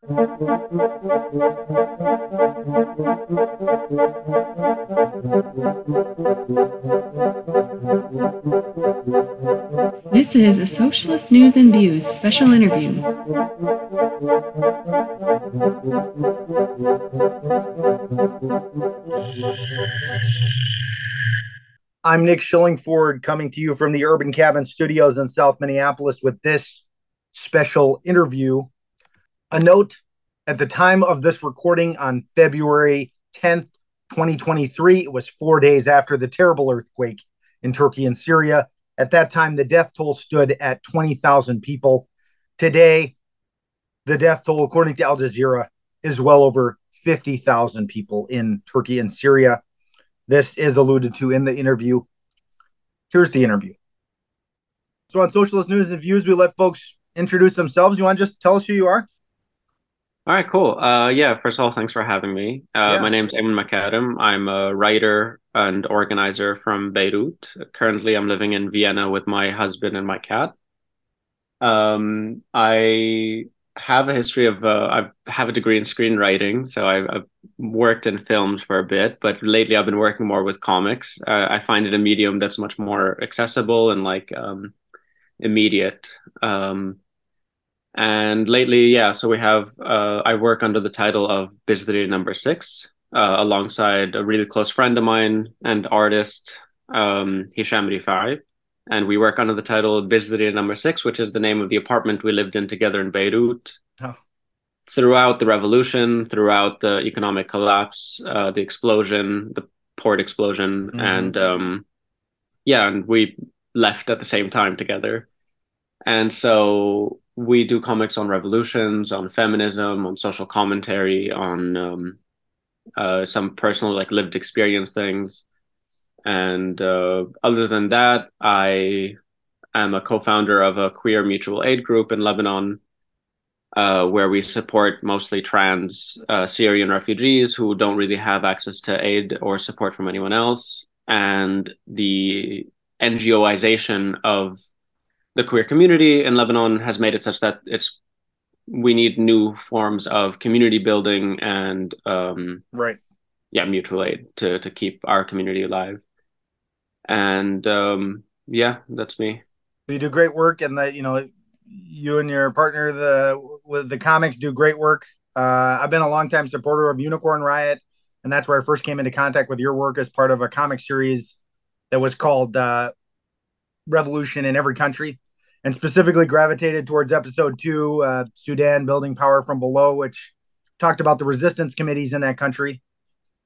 This is a Socialist News and Views special interview. I'm Nick Schillingford coming to you from the Urban Cabin Studios in South Minneapolis with this special interview. A note at the time of this recording on February 10th, 2023, it was four days after the terrible earthquake in Turkey and Syria. At that time, the death toll stood at 20,000 people. Today, the death toll, according to Al Jazeera, is well over 50,000 people in Turkey and Syria. This is alluded to in the interview. Here's the interview. So, on Socialist News and Views, we let folks introduce themselves. You want to just tell us who you are? All right, cool. Uh, yeah, first of all, thanks for having me. Uh, yeah. My name's Ayman Makarem. I'm a writer and organizer from Beirut. Currently, I'm living in Vienna with my husband and my cat. Um, I have a history of, uh, I have a degree in screenwriting, so I've, I've, worked in films for a bit, but lately I've been working more with comics. Uh, I find it a medium that's much more accessible and like um, immediate. Um, and lately, yeah, so we have, uh, I work under the title of Bizri number six, uh, alongside a really close friend of mine and artist, um, Hisham Rifai. And we work under the title Bizri number six, which is the name of the apartment we lived in together in Beirut. Oh. Throughout the revolution, throughout the economic collapse, uh, the explosion, the port explosion, mm-hmm. and um, yeah, and we left at the same time together. And so we do comics on revolutions, on feminism, on social commentary, on um, uh, some personal like lived experience things. And uh, other than that, I am a co-founder of a queer mutual aid group in Lebanon, uh, where we support mostly trans uh, Syrian refugees who don't really have access to aid or support from anyone else, and the NGOization of the queer community in Lebanon has made it such that it's we need new forms of community building and um, right. yeah mutual aid to to keep our community alive. And um, yeah that's me. You do great work and that you know you and your partner the with the comics do great work. Uh, i've been a longtime supporter of unicorn riot and that's where i first came into contact with your work as part of a comic series that was called uh, revolution in every country and specifically gravitated towards episode two, uh, Sudan building power from below, which talked about the resistance committees in that country.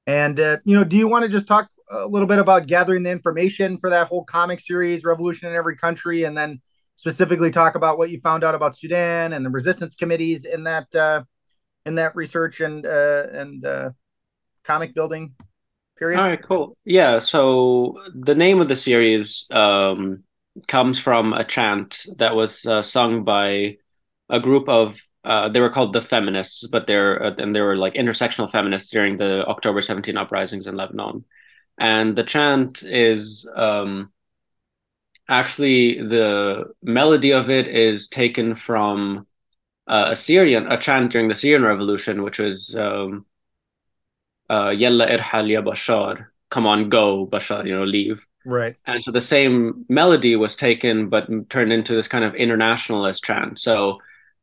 And uh, you know, do you want to just talk a little bit about gathering the information for that whole comic series, Revolution in Every Country, and then specifically talk about what you found out about Sudan and the resistance committees in that uh, in that research and uh, and uh, comic building period? All right, cool. Yeah. So the name of the series um, comes from a chant that was uh, sung by a group of uh, they were called the feminists, but they're uh, and they were like intersectional feminists during the October 17 uprisings in Lebanon. And the chant is um, actually the melody of it is taken from uh, a Syrian a chant during the Syrian Revolution, which was um, uh, Yalla irhal ya Bashar, come on, go, Bashar, you know, leave. Right. And so the same melody was taken, but turned into this kind of internationalist chant. So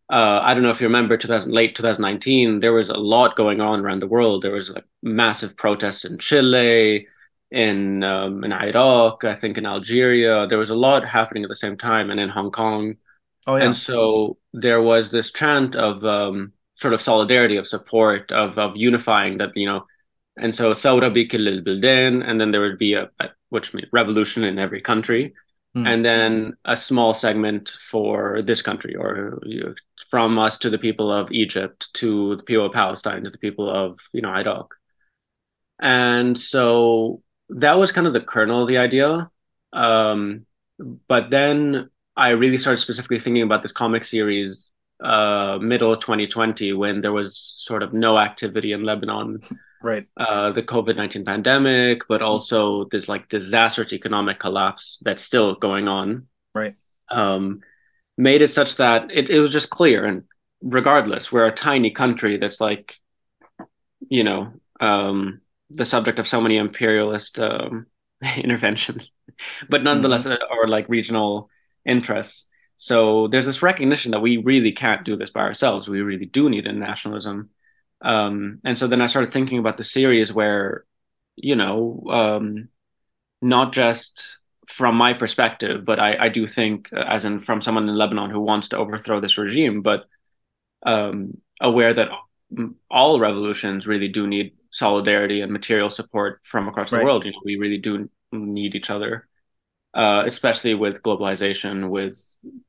uh, I don't know if you remember 2000, late 2019, there was a lot going on around the world. There was like massive protests in Chile, in um, in Iraq, I think in Algeria. There was a lot happening at the same time, and in Hong Kong. Oh yeah. And so there was this chant of um, sort of solidarity, of support, of of unifying that you know. And so Thawra bi Bildan, and then there would be a, a which means revolution in every country, mm. and then a small segment for this country, or you know, from us to the people of Egypt, to the people of Palestine, to the people of you know Iraq. And so that was kind of the kernel of the idea. Um, but then I really started specifically thinking about this comic series uh, middle 2020 when there was sort of no activity in Lebanon right uh, the covid-19 pandemic but also this like disastrous economic collapse that's still going on right um, made it such that it, it was just clear and regardless, we're a tiny country that's like, you know, um, the subject of so many imperialist um, interventions, but nonetheless, mm-hmm. are like regional interests. So there's this recognition that we really can't do this by ourselves. We really do need internationalism. Um, and so then I started thinking about the series where, you know, um, not just from my perspective, but I, I do think, uh, as in from someone in Lebanon who wants to overthrow this regime, but um, aware that all revolutions really do need solidarity and material support from across right. the world. You know, we really do need each other, uh, especially with globalization, with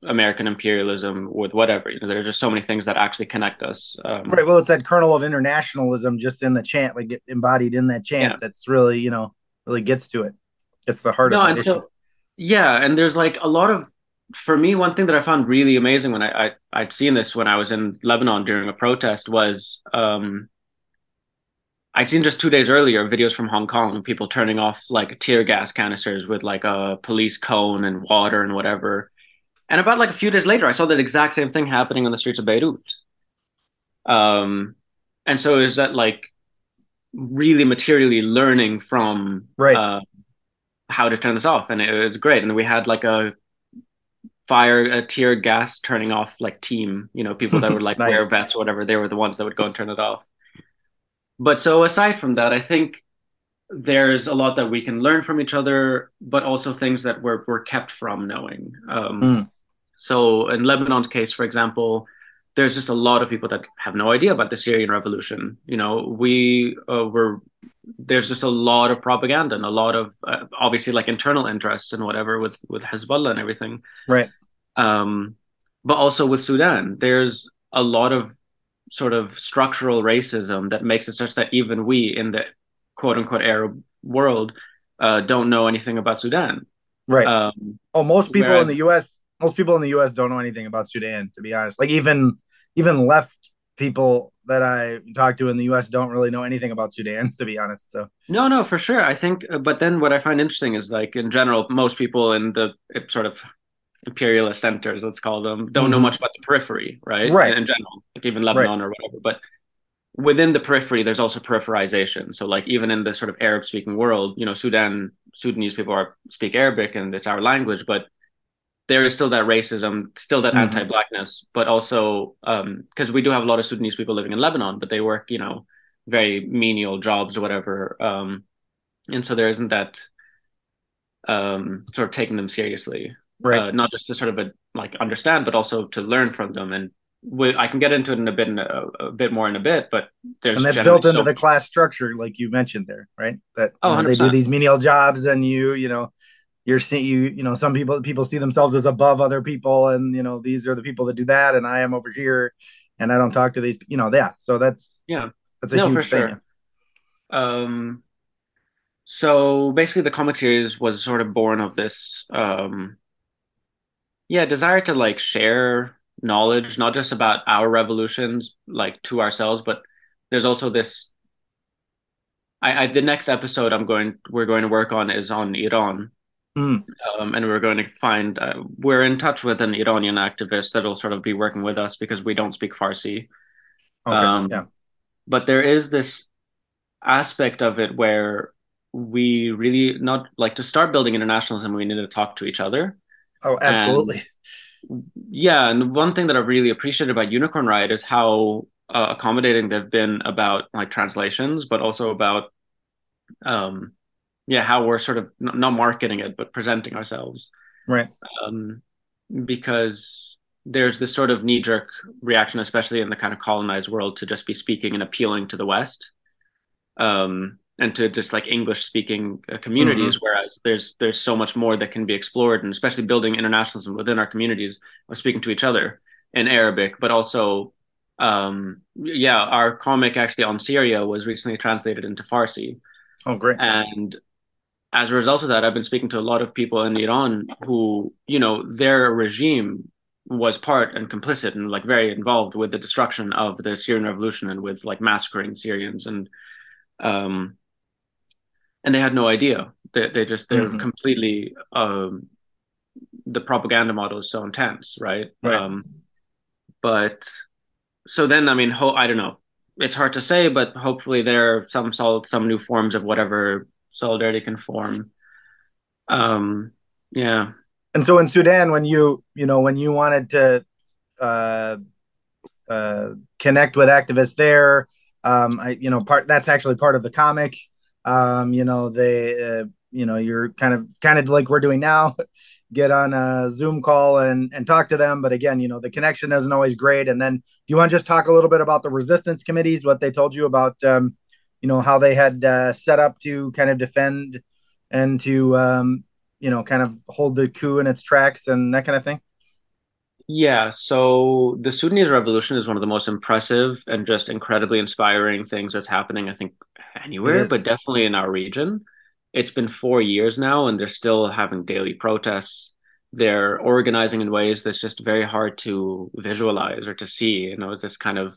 American imperialism, with whatever. You know, there are just so many things that actually connect us. Um, right. Well, it's that kernel of internationalism just in the chant, like get embodied in that chant. Yeah. That's really, you know, really gets to it. It's the heart no, of the issue. So, yeah, and there's like a lot of for me, one thing that I found really amazing when I, I would seen this when I was in Lebanon during a protest was um, I'd seen just two days earlier videos from Hong Kong of people turning off like tear gas canisters with like a police cone and water and whatever. And about like a few days later, I saw that exact same thing happening on the streets of Beirut. Um, and so is that like really materially learning from right. Uh, how to turn this off, and it, it was great. And we had like a fire a tear gas turning off like team you know people that would like nice. wear vests or whatever they were the ones that would go and turn it off but so aside from that i think there's a lot that we can learn from each other but also things that we're, we're kept from knowing. Um, mm. so in lebanon's case for example there's just a lot of people that have no idea about the syrian revolution. You know we uh, were there's just a lot of propaganda and a lot of uh, obviously like internal interests and whatever with with hezbollah and everything. Right. Um, but also with Sudan, there's a lot of sort of structural racism that makes it such that even we in the quote unquote Arab world uh, don't know anything about Sudan. Right. Um, oh, most people whereas, in the U.S. Most people in the U.S. don't know anything about Sudan, to be honest. Like even even left people that I talk to in the U.S. don't really know anything about Sudan, to be honest. So no, no, for sure. I think, uh, but then what I find interesting is like in general, most people in the sort of imperialist centers, let's call them, don't mm-hmm. know much about the periphery, right? Right. In, in general, like even Lebanon right. or whatever. But within the periphery, there's also peripherization. So like even in the sort of Arab speaking world, you know, Sudan, Sudanese people are speak Arabic and it's our language, but there is still that racism, still that mm-hmm. anti-blackness, but also because um, we do have a lot of Sudanese people living in Lebanon, but they work, you know, very menial jobs or whatever. Um, and so there isn't that um, sort of taking them seriously right. uh, not just to sort of a, like understand but also to learn from them. And we, i can get into it in a bit in a, a, bit more in a bit but there's and that's built into so the class structure like you mentioned there right? That oh, know, they do these menial jobs and you you know you're seeing you you know some people people see themselves as above other people and you know these are the people that do that and i am over here and i don't talk to these you know yeah. So that's yeah. that's a no, huge thing sure. um so basically the comic series was sort of born of this um yeah desire to like share knowledge not just about our revolutions like to ourselves but there's also this I, I the next episode i'm going we're going to work on is on iran mm. um, and we're going to find uh, we're in touch with an iranian activist that'll sort of be working with us because we don't speak farsi okay. Um, yeah but there is this aspect of it where we really not like to start building internationalism we need to talk to each other Oh, absolutely. And, yeah, and one thing that I really appreciated about Unicorn Riot is how uh, accommodating they've been about like translations, but also about, um, yeah, how we're sort of n- not marketing it, but presenting ourselves. Right. Um, because there's this sort of knee jerk reaction, especially in the kind of colonized world, to just be speaking and appealing to the West. Um, and to just like English speaking uh, communities, mm-hmm. whereas there's there's so much more that can be explored, and especially building internationalism within our communities of speaking to each other in Arabic, but also, um, yeah, our comic actually on Syria was recently translated into Farsi. Oh, great! And as a result of that, I've been speaking to a lot of people in Iran who, you know, their regime was part and complicit and like very involved with the destruction of the Syrian revolution and with like massacring Syrians and um, and they had no idea. They they just they're mm-hmm. completely um, the propaganda model is so intense, right? right. Um, but so then I mean, ho- I don't know. It's hard to say, but hopefully there are some solid, some new forms of whatever solidarity can form. Um, yeah. And so in Sudan, when you you know when you wanted to uh, uh, connect with activists there, um, I you know part that's actually part of the comic. Um, you know they uh, you know you're kind of kind of like we're doing now get on a zoom call and and talk to them. But again you know the connection isn't always great. And then do you want to just talk a little bit about the resistance committees what they told you about um, you know how they had uh, set up to kind of defend and to um, you know kind of hold the coup in its tracks and that kind of thing? Yeah. So the sudanese revolution is one of the most impressive and just incredibly inspiring things that's happening i think anywhere but definitely in our region. It's been four years now and they're still having daily protests. They're organizing in ways that's just very hard to visualize or to see you know it's this kind of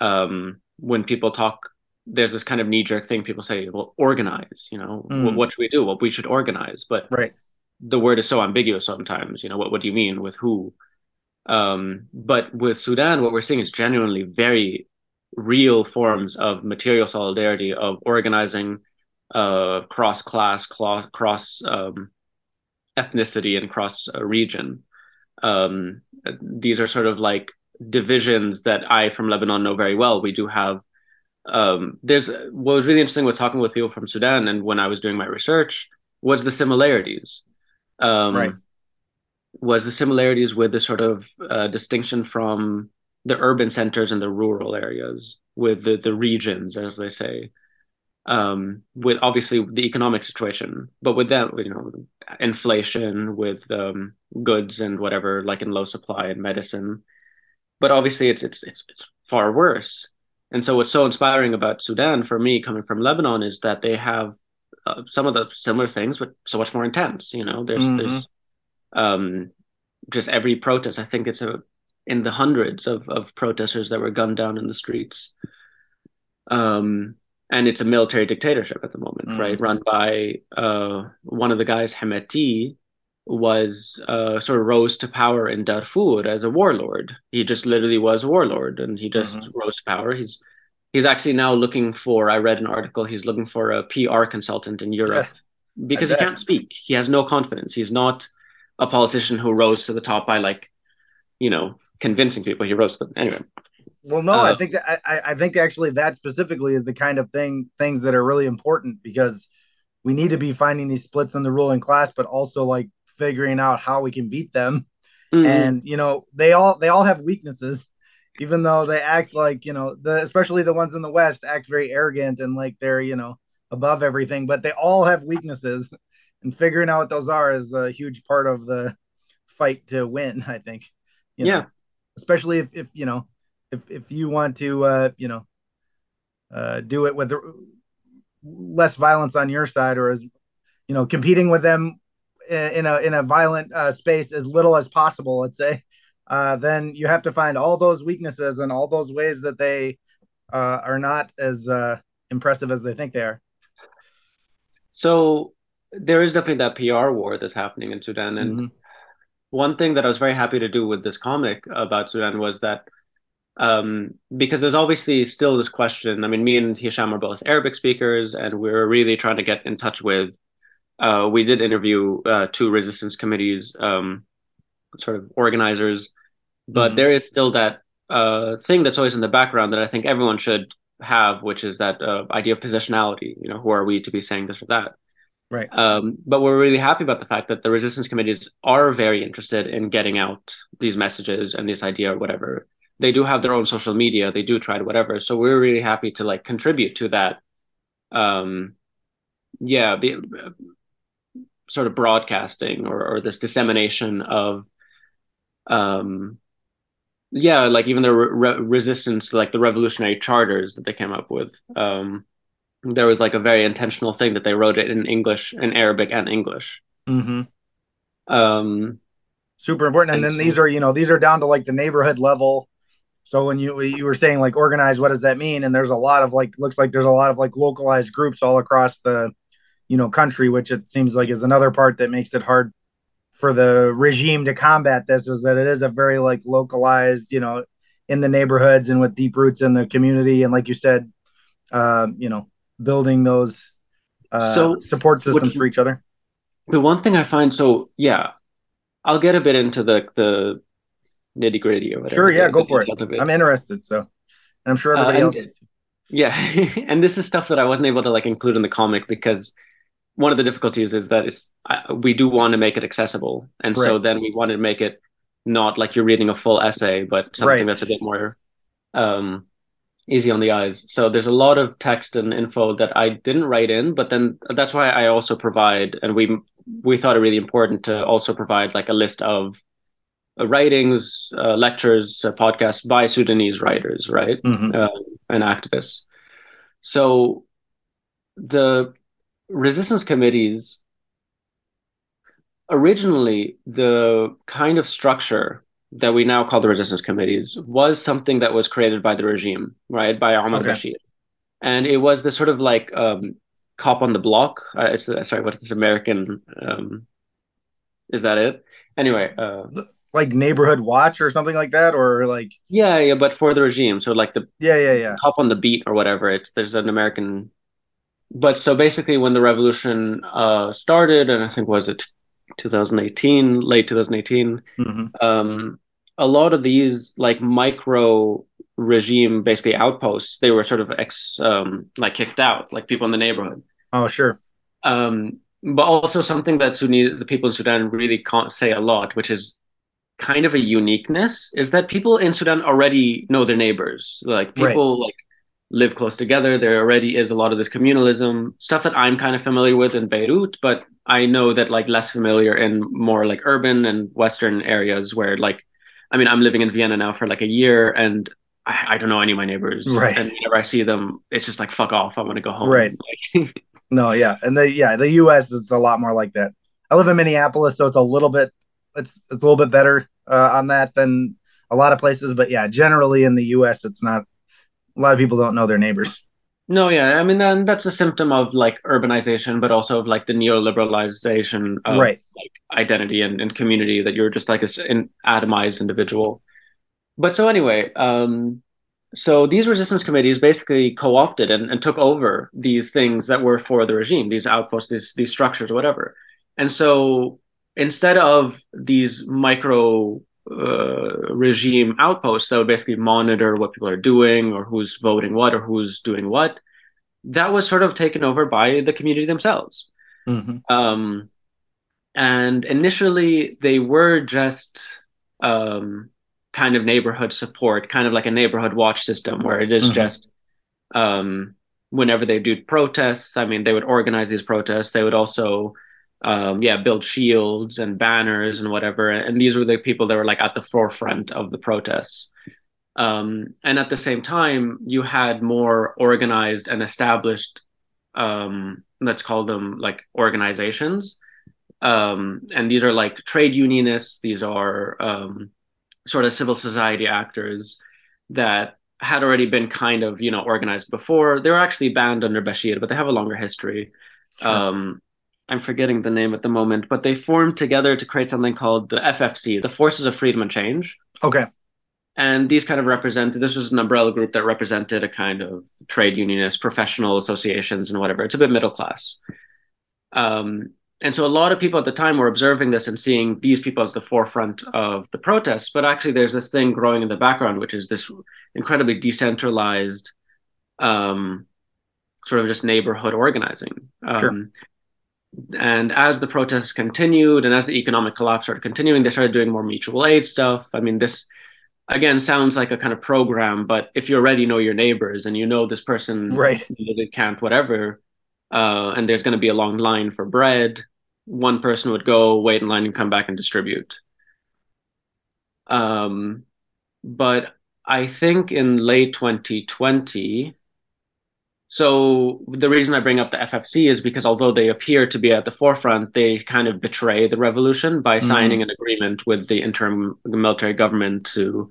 um, when people talk there's this kind of knee-jerk thing people say well organize you know? Mm. what, what, should we do? Well we should organize but right. the word is so ambiguous sometimes you know what, what do you mean? With who? Um, but with sudan what we're seeing is genuinely very real forms of material solidarity of organizing uh, cross class, cross um, ethnicity, and cross uh, region. Um, these are sort of like divisions that I from Lebanon know very well. We do have. Um, there's what was really interesting with talking with people from Sudan, and when I was doing my research, was the similarities. Um, right. Was the similarities with the sort of uh, distinction from the urban centers and the rural areas, with the the regions, as they say um, with obviously the economic situation, but with that, you know, inflation, with um, goods and whatever, like in low supply and medicine. But obviously, it's it's it's it's far worse. And so, what's so inspiring about Sudan for me, coming from Lebanon, is that they have uh, some of the similar things, but so much more intense. You know, there's mm-hmm. there's um, just every protest. I think it's a in the hundreds of of protesters that were gunned down in the streets. Um, and it's a military dictatorship at the moment, mm. right? Run by uh, one of the guys, Hemeti, was uh, sort of rose to power in Darfur as a warlord. He just literally was a warlord, and he just mm-hmm. rose to power. He's he's actually now looking for. I read an article. He's looking for a PR consultant in Europe yeah, because he can't speak. He has no confidence. He's not a politician who rose to the top by like, you know, convincing people. He rose to them anyway. Well, no, uh, I think that I, I think actually that specifically is the kind of thing things that are really important because we need to be finding these splits in the ruling class, but also like figuring out how we can beat them. Mm-hmm. And you know, they all they all have weaknesses, even though they act like you know the especially the ones in the West act very arrogant and like they're you know above everything, but they all have weaknesses, and figuring out what those are is a huge part of the fight to win. I think. You know? yeah. Especially if, if you know if if you want to uh, you know uh, do it with less violence on your side or as you know competing with them in a in a violent uh, space as little as possible let's say uh, then you have to find all those weaknesses and all those ways that they uh, are not as uh, impressive as they think they are so there is definitely that pr war that's happening in sudan and mm-hmm. One thing that i was very happy to do with this comic about sudan was that um, because there's obviously still this question. I mean, me and Hisham are both Arabic speakers, and we're really trying to get in touch with. Uh, we did interview uh, two resistance committees, um, sort of organizers, but mm-hmm. there is still that uh, thing that's always in the background that I think everyone should have, which is that uh, idea of positionality. You know, who are we to be saying this or that? Right. Um, but we're really happy about the fact that the resistance committees are very interested in getting out these messages and this idea or whatever. They do have their own social media. They do try to whatever. So we're really happy to like contribute to that um yeah be, sort of broadcasting or, or this dissemination of um yeah like even the re- resistance like the revolutionary charters that they came up with. Um there was like a very intentional thing that they wrote it in english in arabic and english mm-hmm. um super important and, and then so, these are you know these are down to like the neighborhood level so when you you were saying like organized, what does that mean? And there's a lot of like looks like there's a lot of like localized groups all across the you know country, which it seems like is another part that makes it hard for the regime to combat this is that it is a very like localized, you know, in the neighborhoods and with deep roots in the community. And like you said, uh, you know, building those uh, so support systems for each other. The one thing I find so yeah, I'll get a bit into the the nitty gritty or whatever. Sure, yeah, go for it. I'm interested, so I'm sure everybody uh, else is. Yeah, and this is stuff that I wasn't able to like include in the comic because one of the difficulties is that it's uh, we do want to make it accessible, and right. so then we wanted to make it not like you're reading a full essay, but something right. that's a bit more um, easy on the eyes. So there's a lot of text and info that I didn't write in, but then that's why I also provide, and we we thought it really important to also provide like a list of uh, writings, uh, lectures, uh, podcasts by Sudanese writers, right, mm-hmm. Uh, and activists. So the resistance committees originally the kind of structure that we now call the resistance committees was something that was created by the regime, right, by Omar okay. And it was the sort of like um, cop on the block. Uh, it's uh, sorry, what's this American? Um, is that it? Anyway, uh, like neighborhood watch or something like that, or like yeah, yeah, but for the regime. So like the yeah, yeah, yeah, cop on the beat or whatever. It's there's an American. But so basically, when the revolution uh, started, and I think was it 2018, late 2018. Mm-hmm. Um, a lot of these like micro regime basically outposts, they were sort of ex um, like kicked out, like people in the neighborhood. Oh, sure. Um, but also something that Sunni, the people in Sudan really can't say a lot, which is kind of a uniqueness, is that people in Sudan already know their neighbors. Like people right. like live close together. There already is a lot of this communalism stuff that I'm kind of familiar with in Beirut, but I know that like less familiar in more like urban and Western areas where like, I mean, I'm living in Vienna now for like a year and I, I don't know any of my neighbors. Right. And whenever I see them, it's just like, fuck off. I want to go home. Right. no, yeah. And the, yeah, the US, it's a lot more like that. I live in Minneapolis, so it's a little bit, it's, it's a little bit better uh, on that than a lot of places. But yeah, generally in the US, it's not a lot of people don't know their neighbors. No, yeah, I mean, then that's a symptom of like urbanization, but also of like the neoliberalization of right. like identity and, and community that you're just like an atomized individual. But so anyway, um, so these resistance committees basically co-opted and, and took over these things that were for the regime, these outposts, these these structures, whatever. And so instead of these micro uh, regime outposts that would basically monitor what people are doing or who's voting what or who's doing what, that was sort of taken over by the community themselves. Mm-hmm. Um, and initially, they were just um, kind of neighborhood support, kind of like a neighborhood watch system, where it is mm-hmm. just um, whenever they do protests. I mean, they would organize these protests. They would also um, yeah, build shields and banners and whatever. And these were the people that were like at the forefront of the protests. Um, and at the same time, you had more organized and established, um, let's call them like organizations. Um, and these are like trade unionists, these are um, sort of civil society actors that had already been kind of, you know, organized before. They were actually banned under Bashir, but they have a longer history. Sure. I'm forgetting the name at the moment, but they formed together to create something called the FFC, the Forces of Freedom and Change. Okay. And these kind of represented, this was an umbrella group that represented a kind of trade unionist, professional associations, and whatever. It's a bit middle class. Um, and so a lot of people at the time were observing this and seeing these people as the forefront of the protests. But actually, there's this thing growing in the background, which is this incredibly decentralized, um, sort of just neighborhood organizing. Um, sure and as the protests continued and as the economic collapse started continuing, they started doing more mutual aid stuff. I mean, this again sounds like a kind of program, but if you already know your neighbors and you know this person right. they can't whatever, uh, and there's going to be a long line for bread, one person would go wait in line and come back and distribute. Um, but I think in late 2020, so the reason I bring up the FFC is because although they appear to be at the forefront, they kind of betray the revolution by mm-hmm. signing an agreement with the interim military government to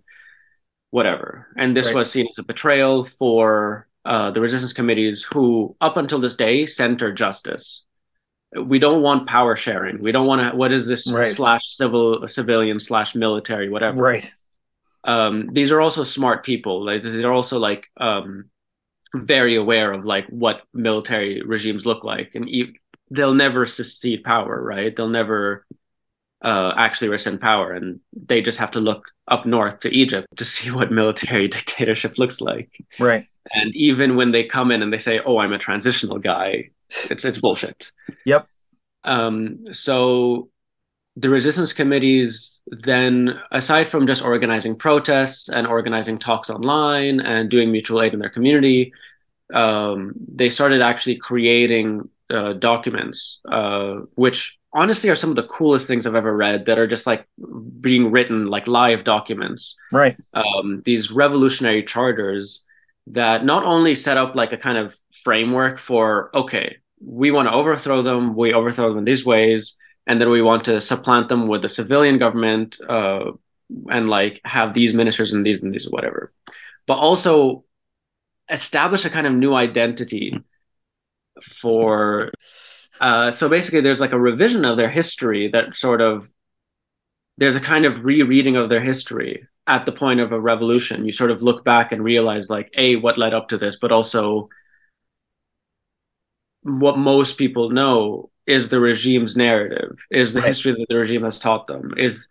whatever. And this right. was seen as a betrayal for uh, the resistance committees, who up until this day center justice. We don't want power sharing. We don't want to. What is this right. slash civil civilian slash military whatever? Right. um, these are also smart people. Like these are also like um, very aware of like what military regimes look like, and e- they'll never secede power, right? They'll never uh, actually rescind power, and they just have to look up north to Egypt to see what military dictatorship looks like. Right. And even when they come in and they say, "Oh, I'm a transitional guy," it's it's bullshit. Yep. Um, so the resistance committees then, aside from just organizing protests and organizing talks online and doing mutual aid in their community, um, they started actually creating uh, documents, uh, which honestly are some of the coolest things I've ever read that are just like being written like live documents. Right. Um, these revolutionary charters that not only set up like a kind of framework for, okay, we want to overthrow them, we overthrow them in these ways and then we want to supplant them with a civilian government uh, and like have these ministers and these and these whatever. But also establish a kind of new identity for uh, so basically there's like a revision of their history that sort of there's a kind of rereading of their history at the point of a revolution. You sort of look back and realize like a what led up to this but also what most people know is the regime's narrative, is the right. history that the regime has taught them, is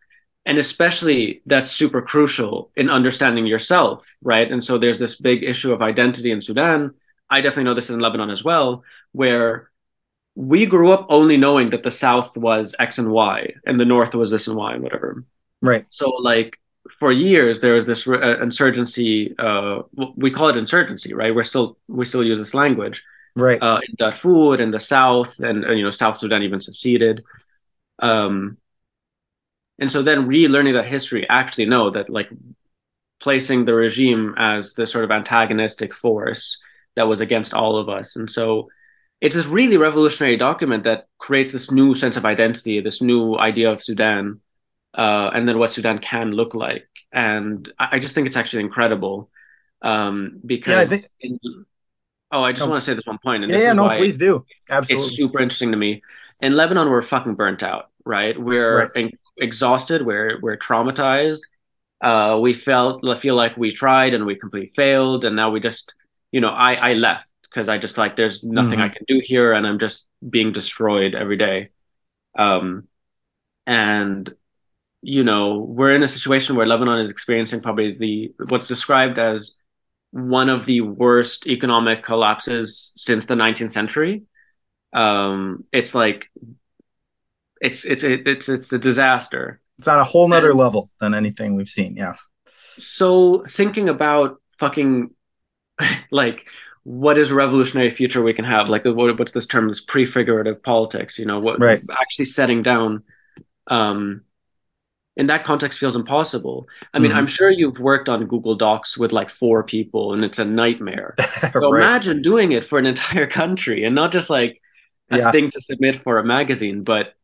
and especially that's super crucial in understanding yourself, right? And so there's this big issue of identity in Sudan. I definitely know this in Lebanon as well, where we grew up only knowing that the South was X and Y and the North was this and Y and whatever. Right. So like for years there was this uh, insurgency. Uh, we call it insurgency, right? We're still we still use this language right uh, in Darfur in the south, and uh, you know South Sudan even seceded. Um, and so then relearning that history, actually know that like placing the regime as the sort of antagonistic force that was against all of us, and so it's this really revolutionary document that creates this new sense of identity, this new idea of Sudan, uh, and then what Sudan can look like. And I, I just think it's actually incredible um, because yeah, think- in, Oh, I just want to say this one point, and yeah, yeah, no, please do. Absolutely, it's super interesting to me. In Lebanon, we're fucking burnt out, right? We're right. exhausted. We're we're traumatized. Uh, we felt feel like we tried and we completely failed, and now we just, you know, I I left because I just like there's nothing mm-hmm. I can do here, and I'm just being destroyed every day. Um, and you know, we're in a situation where Lebanon is experiencing probably the what's described as one of the worst economic collapses since the 19th century. Um, it's like it's it's it's it's a disaster. It's on a whole nother and, level than anything we've seen. Yeah. So thinking about fucking like what is a revolutionary future we can have? Like what, what's this term? This prefigurative politics. You know what? Right. Actually setting down um, in that context feels impossible. I mean, mm-hmm. I'm sure you've worked on Google Docs with like four people and it's a nightmare. so right. imagine doing it for an entire country and not just like a yeah. thing to submit for a magazine, but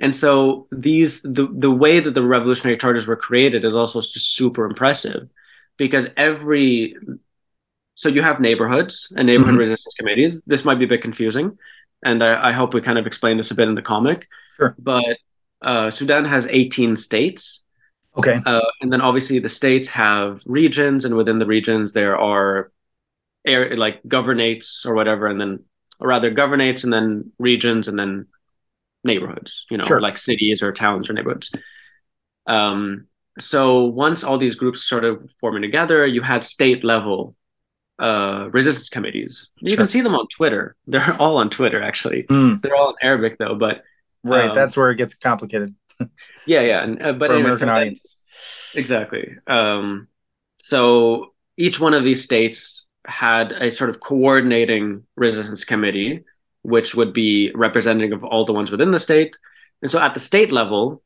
and so these the the way that the revolutionary charters were created is also just super impressive because every so you have neighborhoods and neighborhood mm-hmm. resistance committees. This might be a bit confusing, and I, I hope we kind of explain this a bit in the comic. Sure. But uh, Sudan has 18 states. Okay. Uh, and then obviously the states have regions, and within the regions there are air like governates or whatever, and then or rather governates and then regions and then neighborhoods, you know, sure. like cities or towns or neighborhoods. Um, so once all these groups started forming together, you had state level uh, resistance committees. You sure. can see them on Twitter. They're all on Twitter actually. Mm. They're all in Arabic though, but Right, um, that's where it gets complicated. yeah, yeah, and, uh, but for American so audiences. exactly. Um, so each one of these states had a sort of coordinating resistance committee, which would be representative of all the ones within the state. And so at the state level,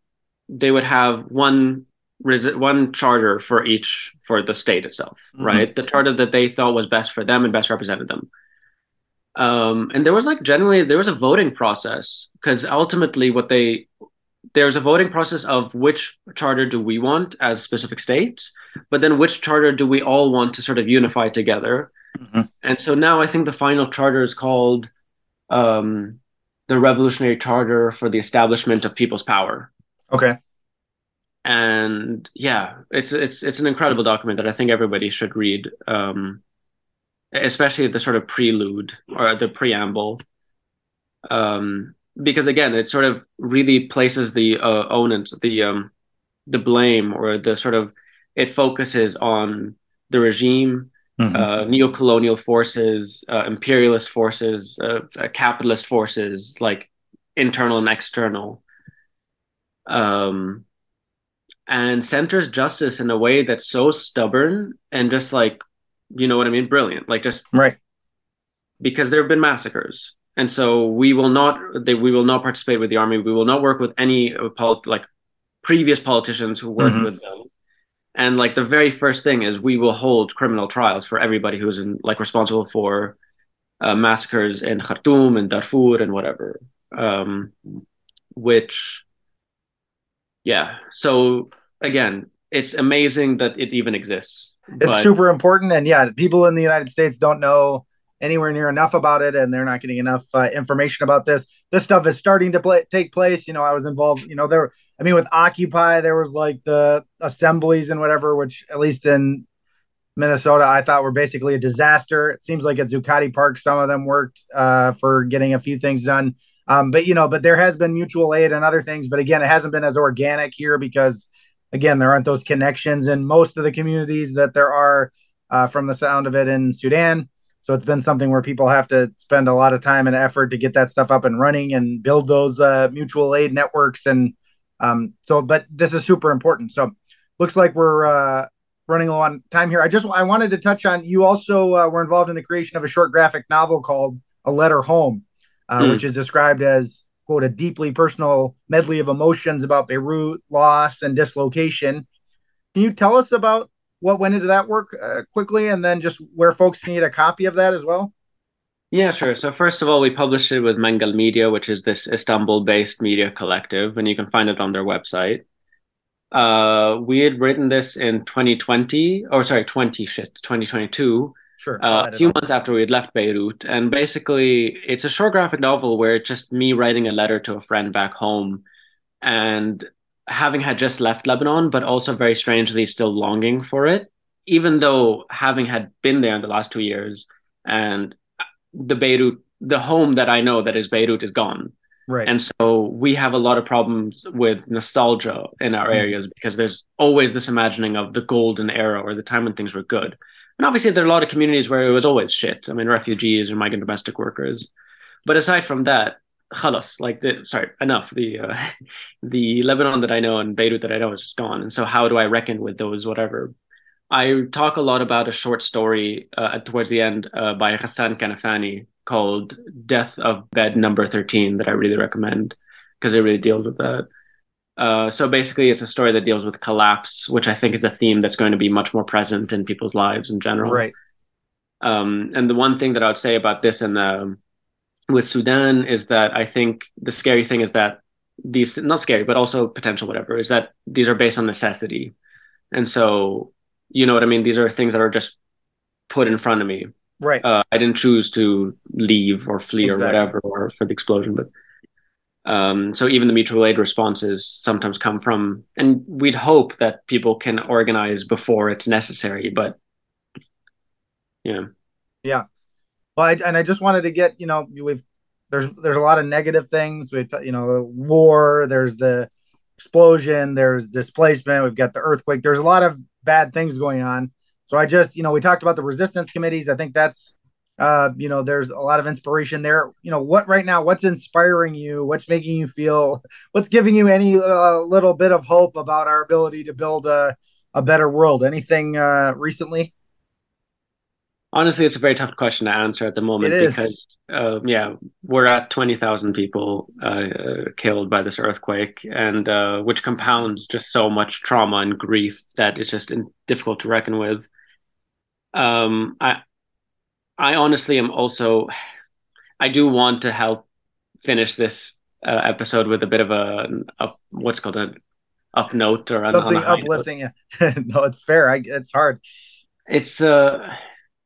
they would have one one charter for each for the state itself, mm-hmm. right? The charter that they thought was best for them and best represented them. Um, and there was like generally there was a voting process because ultimately what they there's a voting process of which charter do we want as specific states, but then which charter do we all want to sort of unify together. Mm-hmm. And so now I think the final charter is called um, the Revolutionary Charter for the Establishment of People's Power. Okay. and yeah, it's it's it's an incredible document that I think everybody should read, um, especially the sort of prelude or the preamble, um, because again, it sort of really places the uh, onus, the um, the blame, or the sort of it focuses on the regime, mm-hmm. uh, neo-colonial forces, uh, imperialist forces, uh, uh, capitalist forces, like internal and external. Um, and centers justice in a way that's so stubborn and just like you know what i mean? Brilliant. Like just right. Because there have been massacres. And so we will not they, we will not participate with the army. We will not work with any polit- like previous politicians who worked mm-hmm. with them. And like the very first thing is we will hold criminal trials for everybody who's in like responsible for uh, massacres in khartoum and darfur and whatever. Um, which yeah. So again it's amazing that it even exists it's but... super important and yeah people in the united states don't know anywhere near enough about it and they're not getting enough uh, information about this. This stuff is starting to play, take place. You know i was involved you know there i mean with occupy there was like the assemblies and whatever which at least in minnesota i thought were basically a disaster. It seems like at zuccotti park some of them worked uh, for getting a few things done. Um, but you know, but there has been mutual aid and other things. But again, it hasn't been as organic here because again, there aren't those connections in most of the communities that there are uh, from the sound of it in Sudan. So it's been something where people have to spend a lot of time and effort to get that stuff up and running and build those uh, mutual aid networks. And um, so, but this is super important. So looks like we're uh, running low on time here. I just I wanted to touch on you also uh, were involved in the creation of a short graphic novel called A Letter Home mm. which is described as quote a deeply personal medley of emotions about Beirut, loss, and dislocation. Can you tell us about what went into that work uh, quickly, and then just where folks need a copy of that as well? Yeah, sure. So first of all, we published it with Mangal Media, which is this Istanbul-based media collective, and you can find it on their website. Uh, we had written this in 2020, or sorry, 20 shit, 2022, Sure. Uh, a few months after we had left Beirut. And basically, it's a short graphic novel where it's just me writing a letter to a friend back home and having had just left Lebanon, but also very strangely still longing for it, even though having had been there in the last two years and the Beirut, the home that I know that is Beirut is gone. Right. And so we have a lot of problems with nostalgia in our mm. areas because there's always this imagining of the golden era or the time when things were good. And obviously, there are a lot of communities where it was always shit. I mean, refugees or migrant domestic workers. But aside from that, khalas, like the sorry, enough. The uh, the Lebanon that I know and Beirut that I know is just gone. And so, how do I reckon with those? Whatever. I talk a lot about a short story uh, towards the end uh, by Ghassan Kanafani called "Death of Bed Number 13" that I really recommend because it really deals with that. Uh, so basically, it's a story that deals with collapse, which I think is a theme that's going to be much more present in people's lives in general. Right. Um, and the one thing that I would say about this and um, with Sudan is that I think the scary thing is that these not scary, but also potential whatever is that these are based on necessity, and so you know what I mean. These are things that are just put in front of me. Right. Uh, I didn't choose to leave or flee exactly. or whatever or for the explosion, but um, so even the mutual aid responses sometimes come from, and we'd hope that people can organize before it's necessary, but yeah, yeah. Well, I, and I just wanted to get you know we've there's there's a lot of negative things. We you know war, there's the explosion, there's displacement, we've got the earthquake. There's a lot of bad things going on. So I just you know we talked about the resistance committees. I think that's uh, you know, there's a lot of inspiration there. You know, what right now, what's inspiring you? What's making you feel, what's giving you any uh, little bit of hope about our ability to build a, a better world? Anything uh, recently? Honestly, it's a very tough question to answer at the moment because, uh, yeah, we're at 20,000 people uh, killed by this earthquake, and uh, which compounds just so much trauma and grief that it's just difficult to reckon with. Um, I, I honestly am also, I do want to help finish this uh, episode with a bit of a, a what's called a up note or something uplifting. Yeah. no, it's fair. I, it's hard. It's uh,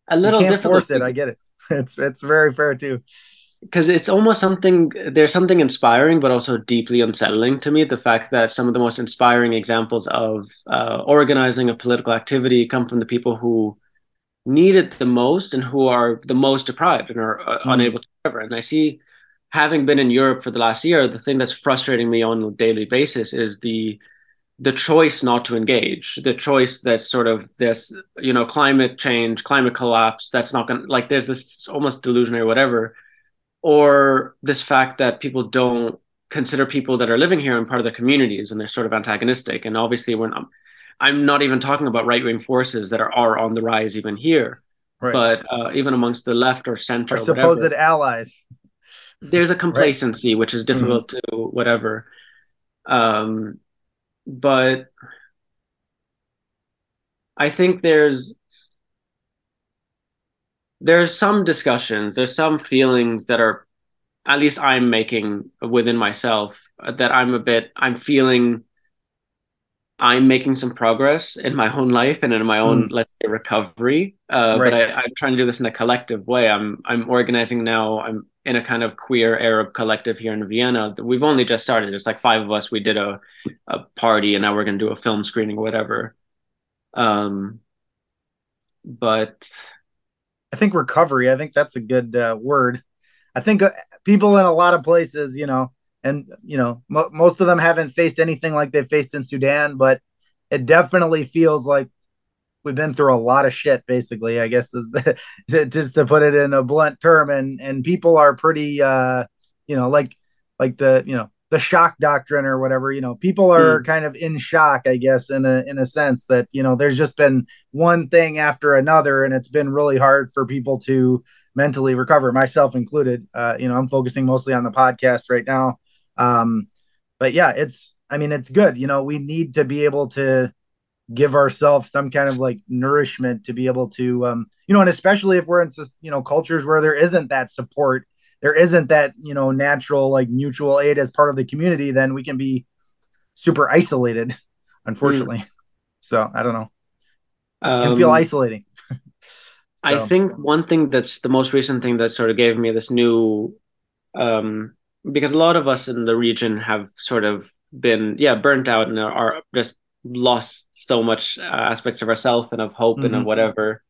a little you can't difficult. Force it. I get it. It's it's very fair too. because it's almost something there's something inspiring but also deeply unsettling to me the fact that some of the most inspiring examples of uh, organizing of political activity come from the people who need it the most and who are the most deprived and are uh, mm. unable to cover and i see having been in europe for the last year the thing that's frustrating me on a daily basis is the the choice not to engage the choice that sort of this you know climate change climate collapse that's not going to like there's this almost delusionary whatever or this fact that people don't consider people that are living here and part of the communities and they're sort of antagonistic and obviously we're not i'm not even talking about right-wing forces that are, are on the rise even here right. but uh, even amongst the left or center or supposed whatever, allies there's a complacency right. which is difficult mm-hmm. to whatever um, but i think there's there's some discussions, there's some feelings that are, at least I'm making within myself that I'm a bit, I'm feeling I'm making some progress in my own life and in my own, mm. let's say, recovery. Uh, right. But I, I'm trying to do this in a collective way. I'm I'm organizing now. I'm in a kind of queer Arab collective here in Vienna. We've only just started. It's like five of us. We did a a party, and now we're going to do a film screening or whatever. Um, but I think recovery. I think that's a good uh, word. I think uh, people in a lot of places, you know, and you know, mo- most of them haven't faced anything like they've faced in Sudan, but it definitely feels like we've been through a lot of shit. Basically, I guess is the, just to put it in a blunt term, and and people are pretty, uh, you know, like like the you know the shock doctrine or whatever you know people are mm. kind of in shock i guess in a in a sense that you know there's just been one thing after another and it's been really hard for people to mentally recover myself included uh, you know i'm focusing mostly on the podcast right now um, but yeah it's i mean it's good you know we need to be able to give ourselves some kind of like nourishment to be able to um, you know and especially if we're in you know cultures where there isn't that support there isn't that you know natural like mutual aid as part of the community then we can be super isolated unfortunately mm. so i don't know it can feel um, isolating so. i think one thing that's the most recent thing that sort of gave me this new um because a lot of us in the region have sort of been yeah burnt out and are just lost so much uh, aspects of ourselves and of hope mm-hmm. and of mm-hmm. whatever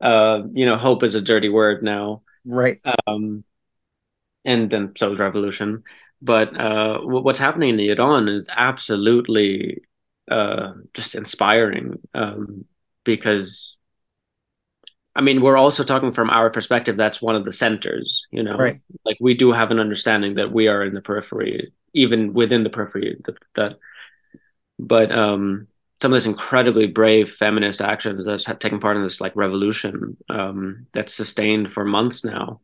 uh you know hope is a dirty word now right um and then so is revolution. But uh, what's happening in Iran is absolutely uh, just inspiring um, because, I mean, we're also talking from our perspective. That's one of the centers, you know. Right. Like we do have an understanding that we are in the periphery, even within the periphery. That, that but um, some of this incredibly brave feminist actions that's taken part in this like revolution um, that's sustained for months now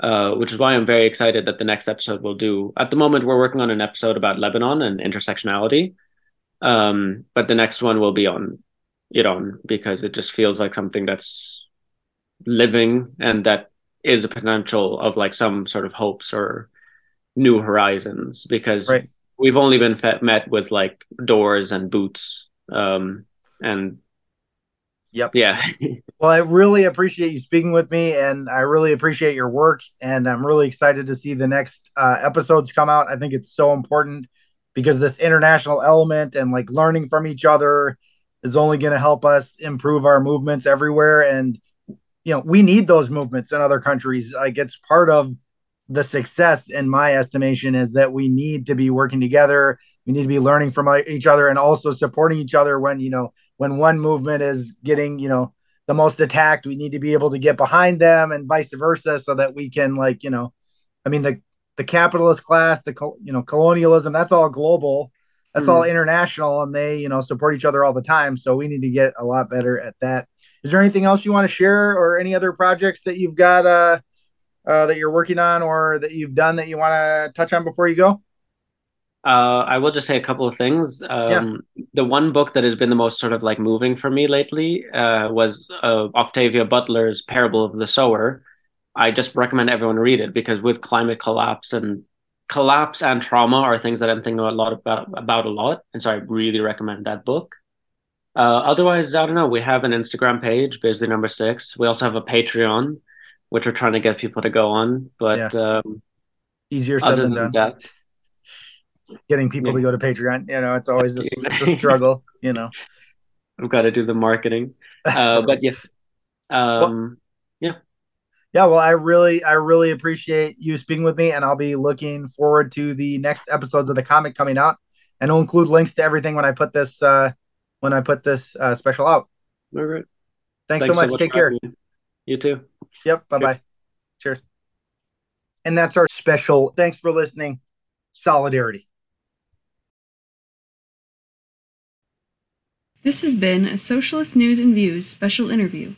uh, which is why I'm very excited that the next episode will do. At the moment, we're working on an episode about Lebanon and intersectionality, um, but the next one will be on Iran because it just feels like something that's living and that is a potential of like some sort of hopes or new horizons because right. we've only been met with like doors and boots um, and Yep. Yeah. well, I really appreciate you speaking with me, and I really appreciate your work. And I'm really excited to see the next uh, episodes come out. I think it's so important because this international element and like learning from each other is only going to help us improve our movements everywhere. And you know, we need those movements in other countries. Like it's part of the success, in my estimation, is that we need to be working together. We need to be learning from each other and also supporting each other when you know when one movement is getting, you know, the most attacked, we need to be able to get behind them and vice versa so that we can like, you know, I mean the the capitalist class, the you know, colonialism, that's all global. That's mm. all international and they, you know, support each other all the time, so we need to get a lot better at that. Is there anything else you want to share or any other projects that you've got uh, uh that you're working on or that you've done that you want to touch on before you go? Uh, I will just say a couple of things. Um, yeah. The one book that has been the most sort of like moving for me lately uh, was uh, Octavia Butler's Parable of the Sower. I just recommend everyone read it because with climate collapse and collapse and trauma are things that I'm thinking a lot about about a lot, and so I really recommend that book. Uh, otherwise, I don't know. We have an Instagram page, Bizri Number Six. We also have a Patreon which we're trying to get people to go on. But yeah. um, easier said than done. That, Getting people yeah. to go to Patreon, you know, it's always a, a struggle. You know, I've got to do the marketing. Uh, but yes, um, well, yeah, yeah. Well, I really, I really appreciate you speaking with me, and I'll be looking forward to the next episodes of the comic coming out, and I'll include links to everything when I put this, uh, when I put this uh, special out. All right. Thanks, Thanks so much. So much Take care. You too. Yep. Bye bye. Cheers. And that's our special. Thanks for listening. Solidarity. This has been a Socialist News and Views special interview.